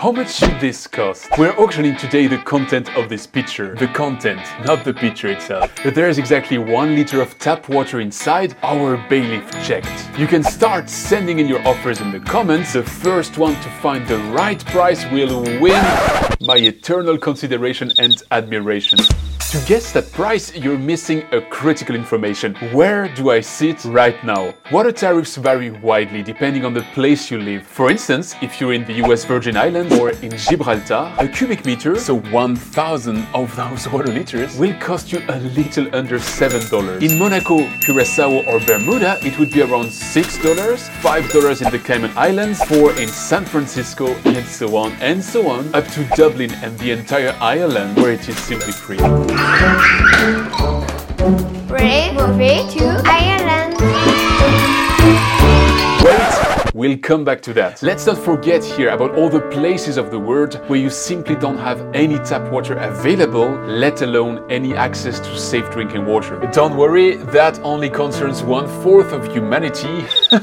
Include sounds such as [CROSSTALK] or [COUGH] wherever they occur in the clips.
How much should this cost? We're auctioning today the content of this pitcher. The content, not the pitcher itself. But there is exactly one liter of tap water inside our bailiff checked. You can start sending in your offers in the comments. The first one to find the right price will win my eternal consideration and admiration. To guess that price, you're missing a critical information. Where do I sit right now? Water tariffs vary widely depending on the place you live. For instance, if you're in the US Virgin Islands or in Gibraltar, a cubic meter, so 1000 of those [LAUGHS] water liters, will cost you a little under $7. In Monaco, Curacao or Bermuda, it would be around $6, $5 in the Cayman Islands, 4 in San Francisco, and so on and so on, up to Dublin and the entire island where it is simply free. Brave movie to Ireland. Wait, we'll come back to that. Let's not forget here about all the places of the world where you simply don't have any tap water available, let alone any access to safe drinking water. Don't worry, that only concerns one fourth of humanity. [LAUGHS]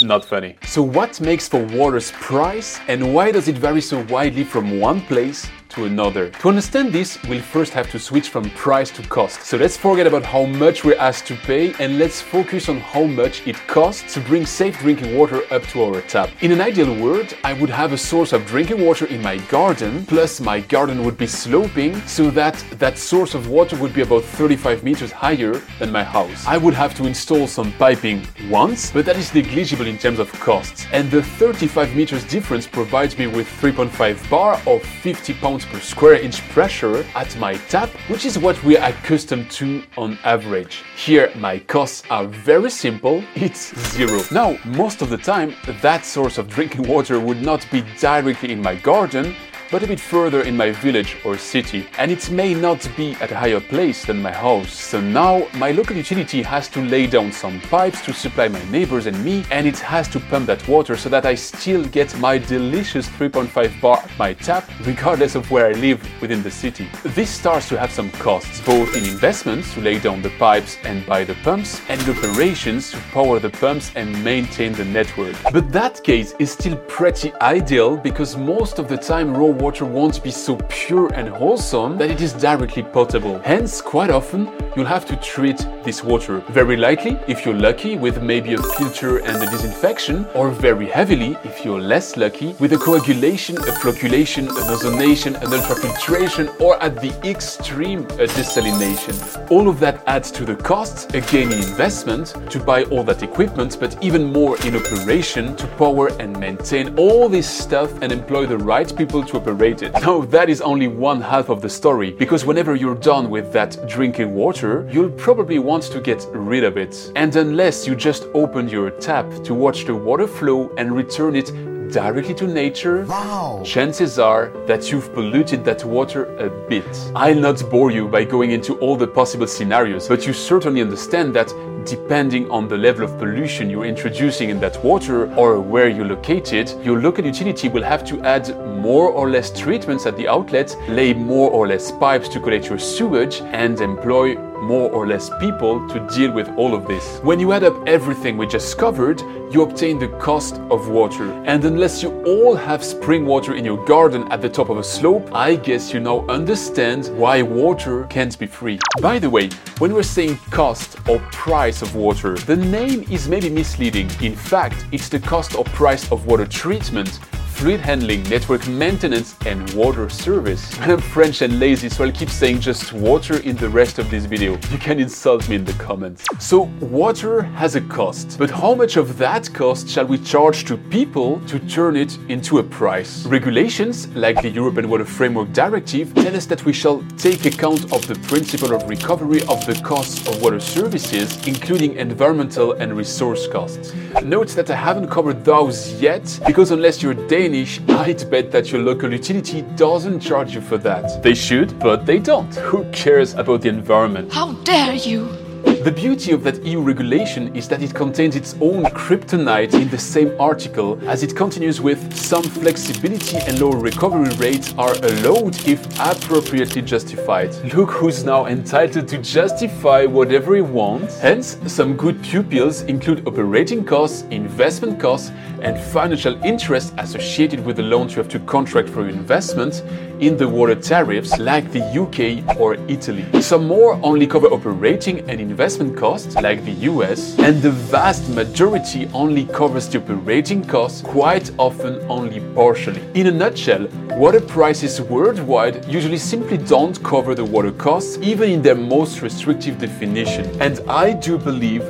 Not funny. So, what makes for water's price and why does it vary so widely from one place to another. To understand this, we'll first have to switch from price to cost. So let's forget about how much we're asked to pay and let's focus on how much it costs to bring safe drinking water up to our tap. In an ideal world, I would have a source of drinking water in my garden, plus my garden would be sloping so that that source of water would be about 35 meters higher than my house. I would have to install some piping once, but that is negligible in terms of costs. And the 35 meters difference provides me with 3.5 bar or 50 pounds per square inch pressure at my tap, which is what we're accustomed to on average. Here, my costs are very simple, it's zero. Now, most of the time, that source of drinking water would not be directly in my garden, but a bit further in my village or city, and it may not be at a higher place than my house. So now my local utility has to lay down some pipes to supply my neighbors and me, and it has to pump that water so that I still get my delicious 3.5 bar at my tap, regardless of where I live within the city. This starts to have some costs, both in investments to lay down the pipes and buy the pumps, and in operations to power the pumps and maintain the network. But that case is still pretty ideal because most of the time raw water won't be so pure and wholesome that it is directly potable. Hence, quite often, you'll have to treat this water very lightly if you're lucky with maybe a filter and a disinfection, or very heavily if you're less lucky with a coagulation, a flocculation, an ozonation, an ultrafiltration, or at the extreme, a desalination. All of that adds to the cost, again in investment, to buy all that equipment, but even more in operation to power and maintain all this stuff and employ the right people to [LAUGHS] Now, that is only one half of the story, because whenever you're done with that drinking water, you'll probably want to get rid of it. And unless you just open your tap to watch the water flow and return it directly to nature, Wow. chances are that you've polluted that water a bit. I'll not bore you by going into all the possible scenarios, but you certainly understand that depending on the level of pollution you're introducing in that water or where you're located, your local utility will have to add more or less treatments at the outlet, lay more or less pipes to collect your sewage, and employ more or less people to deal with all of this. When you add up everything we just covered, you obtain the cost of water. And unless you all have spring water in your garden at the top of a slope, I guess you now understand why water can't be free. By the way, when we're saying cost or price of water, the name is maybe misleading. In fact, it's the cost or price of water treatment fluid handling, network maintenance, and water service. [LAUGHS] I'm French and lazy, so I'll keep saying just water in the rest of this video. You can insult me in the comments. So, water has a cost, but how much of that cost shall we charge to people to turn it into a price? Regulations, like the European Water Framework Directive, tell us that we shall take account of the principle of recovery of the costs of water services, including environmental and resource costs. Note that I haven't covered those yet, because unless you're Danish, I'd bet that your local utility doesn't charge you for that. They should, but they don't. Who cares about the environment? How dare you! The beauty of that EU regulation is that it contains its own kryptonite in the same article, as it continues with some flexibility and lower recovery rates are allowed if appropriately justified. Look who's now entitled to justify whatever he wants. Hence, some good pupils include operating costs, investment costs, and financial interest associated with the loans you have to contract for your investment in the water tariffs like the UK or Italy. Some more only cover operating and investment costs like the US, and the vast majority only covers the operating costs, quite often only partially. In a nutshell, water prices worldwide usually simply don't cover the water costs, even in their most restrictive definition. And I do believe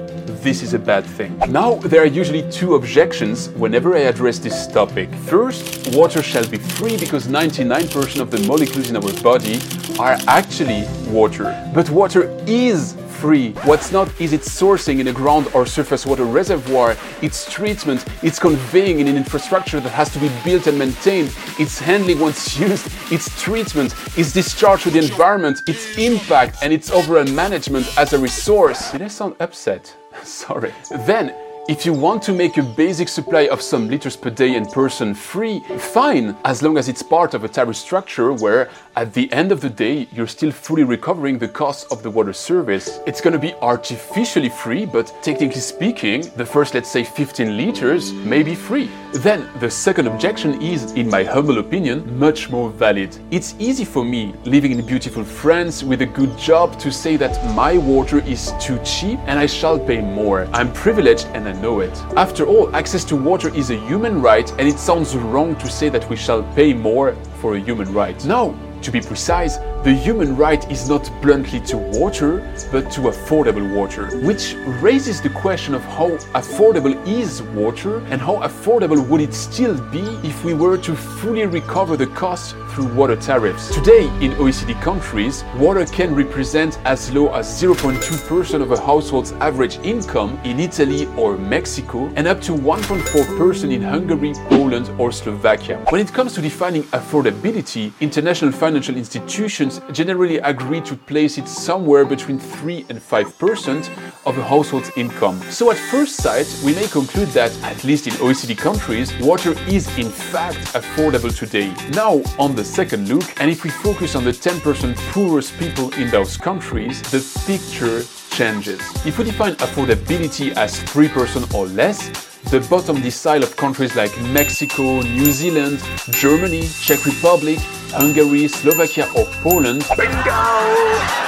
this is a bad thing. Now, there are usually two objections whenever I address this topic. First, water shall be free because 99% of the molecules in our body are actually water. But water is free. What's not is its sourcing in a ground or surface water reservoir, its treatment, its conveying in an infrastructure that has to be built and maintained, its handling once [LAUGHS] used, its treatment, its discharge to the environment, its impact, and its overall management as a resource. Did I sound upset? [LAUGHS] Sorry. Then, if you want to make a basic supply of some liters per day and person free, fine, as long as it's part of a tariff structure where at the end of the day you're still fully recovering the cost of the water service. It's gonna be artificially free, but technically speaking, the first, let's say, 15 liters may be free. Then the second objection is, in my humble opinion, much more valid. It's easy for me, living in beautiful France with a good job, to say that my water is too cheap and I shall pay more. I'm privileged and I know it. After all, access to water is a human right, and it sounds wrong to say that we shall pay more for a human right. No, to be precise, the human right is not bluntly to water, but to affordable water, which raises the question of how affordable is water and how affordable would it still be if we were to fully recover the cost through water tariffs. Today, in OECD countries, water can represent as low as 0.2% of a household's average income in Italy or Mexico, and up to 1.4% in Hungary, Poland, or Slovakia. When it comes to defining affordability, international financial institutions generally agree to place it somewhere between 3 and 5% of a household's income. So at first sight, we may conclude that, at least in OECD countries, water is in fact affordable today. Now, on the second look, and if we focus on the 10% poorest people in those countries, the picture changes. If we define affordability as 3% or less, the bottom decile of countries like Mexico, New Zealand, Germany, Czech Republic, Hungary, Slovakia, or Poland Bingo!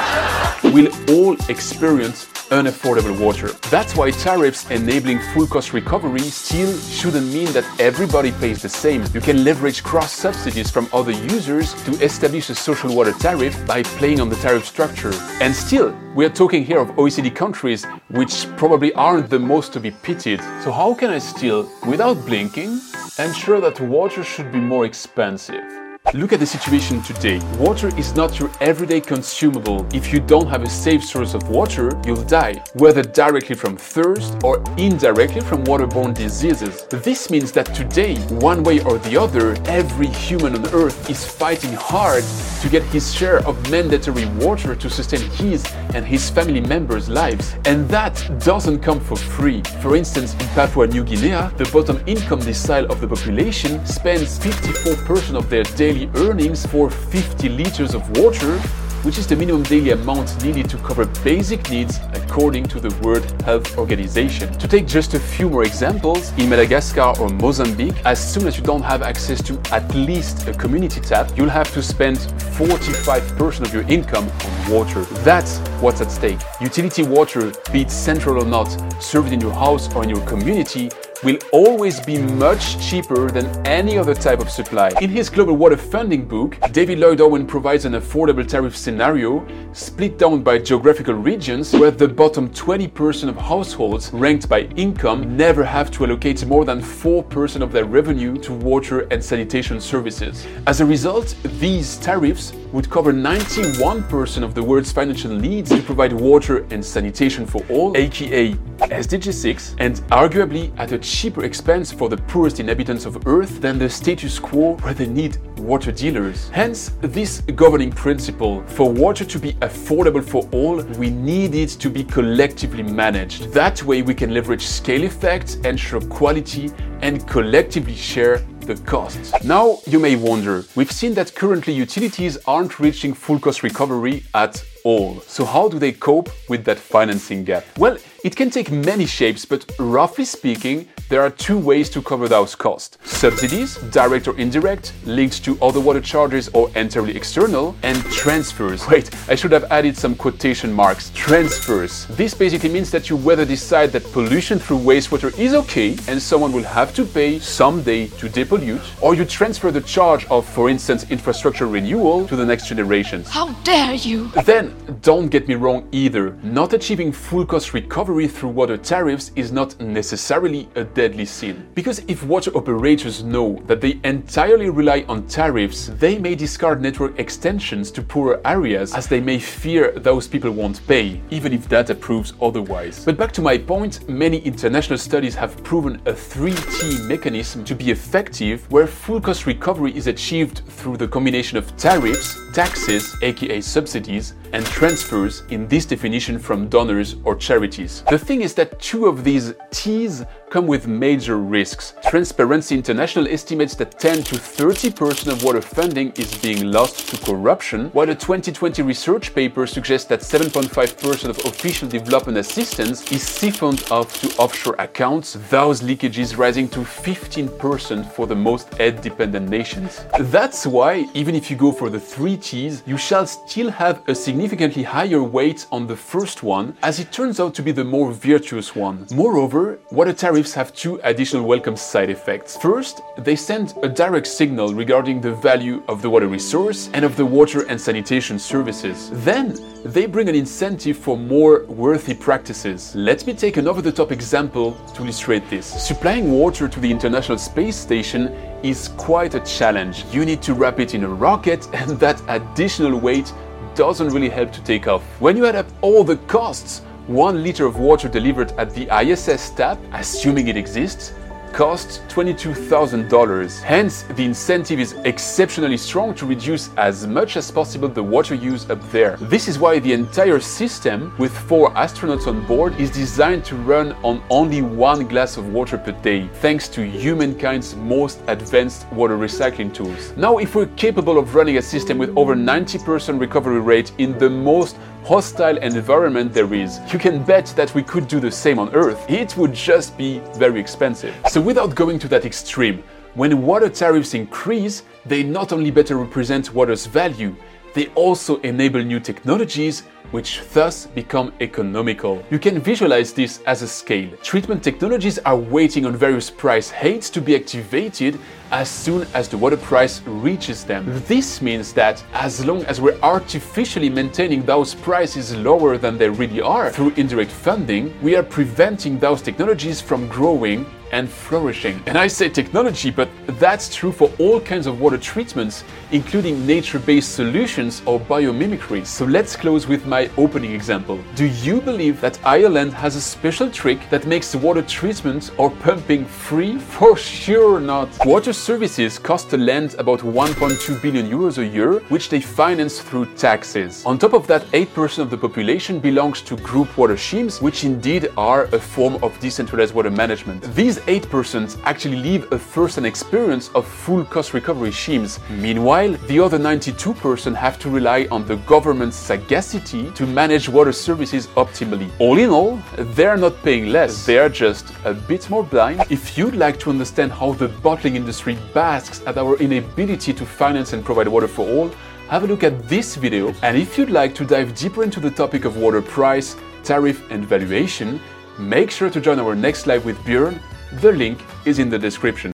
will all experience unaffordable water. That's why tariffs enabling full cost recovery still shouldn't mean that everybody pays the same. You can leverage cross subsidies from other users to establish a social water tariff by playing on the tariff structure. And still, we are talking here of OECD countries which probably aren't the most to be pitied. So, how can I still, without blinking, ensure that water should be more expensive? Look at the situation today. Water is not your everyday consumable. If you don't have a safe source of water, you'll die, whether directly from thirst or indirectly from waterborne diseases. This means that today, one way or the other, every human on earth is fighting hard to get his share of mandatory water to sustain his and his family members' lives. And that doesn't come for free. For instance, in Papua New Guinea, the bottom income decile of the population spends 54% of their daily earnings for 50 liters of water, which is the minimum daily amount needed to cover basic needs according to the World Health Organization. To take just a few more examples, in Madagascar or Mozambique, as soon as you don't have access to at least a community tap, you'll have to spend 45% of your income on water. That's what's at stake. Utility water, be it central or not, served in your house or in your community, will always be much cheaper than any other type of supply. In his Global Water Funding book, David Lloyd Owen provides an affordable tariff scenario split down by geographical regions where the bottom 20% of households ranked by income never have to allocate more than 4% of their revenue to water and sanitation services. As a result, these tariffs would cover 91% of the world's financial needs to provide water and sanitation for all, aka SDG 6, and arguably at a cheaper expense for the poorest inhabitants of Earth than the status quo where they need water dealers. Hence, this governing principle for water to be affordable for all, we need it to be collectively managed. That way, we can leverage scale effects, ensure quality, and collectively share the costs. Now, you may wonder, we've seen that currently utilities aren't reaching full cost recovery at all. So how do they cope with that financing gap? Well, it can take many shapes, but roughly speaking, there are two ways to cover those costs. Subsidies, direct or indirect, linked to other water charges or entirely external, and transfers. Wait, I should have added some quotation marks. Transfers. This basically means that you whether decide that pollution through wastewater is okay and someone will have to pay someday to depollute, or you transfer the charge of, for instance, infrastructure renewal to the next generations. How dare you! Then, don't get me wrong either. Not achieving full cost recovery through water tariffs is not necessarily a deadly sin. Because if water operators know that they entirely rely on tariffs, they may discard network extensions to poorer areas as they may fear those people won't pay, even if data proves otherwise. But back to my point, many international studies have proven a 3T mechanism to be effective where full cost recovery is achieved through the combination of tariffs, taxes, aka subsidies, and transfers in this definition from donors or charities. The thing is that two of these T's come with major risks. Transparency International estimates that 10 to 30% of water funding is being lost to corruption, while a 2020 research paper suggests that 7.5% of official development assistance is siphoned off to offshore accounts, those leakages rising to 15% for the most aid-dependent nations. That's why, even if you go for the three T's, you shall still have a significantly higher weight on the first one, as it turns out to be the more virtuous one. Moreover, water tariffs have two additional welcome side effects. First, they send a direct signal regarding the value of the water resource and of the water and sanitation services. Then, they bring an incentive for more worthy practices. Let me take an over the top example to illustrate this. Supplying water to the International Space Station is quite a challenge. You need to wrap it in a rocket, [LAUGHS] and that additional weight doesn't really help to take off. When you add up all the costs, one liter of water delivered at the ISS tap, assuming it exists, costs $22,000. Hence, the incentive is exceptionally strong to reduce as much as possible the water use up there. This is why the entire system, with four astronauts on board, is designed to run on only one glass of water per day, thanks to humankind's most advanced water recycling tools. Now, if we're capable of running a system with over 90% recovery rate in the most hostile environment there is, you can bet that we could do the same on Earth. It would just be very expensive. So without going to that extreme, when water tariffs increase, they not only better represent water's value, they also enable new technologies which thus become economical. You can visualize this as a scale. Treatment technologies are waiting on various price heights to be activated as soon as the water price reaches them. This means that as long as we're artificially maintaining those prices lower than they really are through indirect funding, we are preventing those technologies from growing and flourishing. And I say technology, but that's true for all kinds of water treatments, including nature based solutions or biomimicry. So let's close with my opening example. Do you believe that Ireland has a special trick that makes water treatment or pumping free? For sure not. Water services cost the land about 1.2 billion euros a year, which they finance through taxes. On top of that, 8% of the population belongs to group water schemes, which indeed are a form of decentralized water management. These 8% actually live a first-hand experience of full cost recovery schemes. Meanwhile, the other 92% have to rely on the government's sagacity to manage water services optimally. All in all, they're not paying less, they're just a bit more blind. If you'd like to understand how the bottling industry basks at our inability to finance and provide water for all, have a look at this video. And if you'd like to dive deeper into the topic of water price, tariff, and valuation, make sure to join our next live with Björn the link is in the description.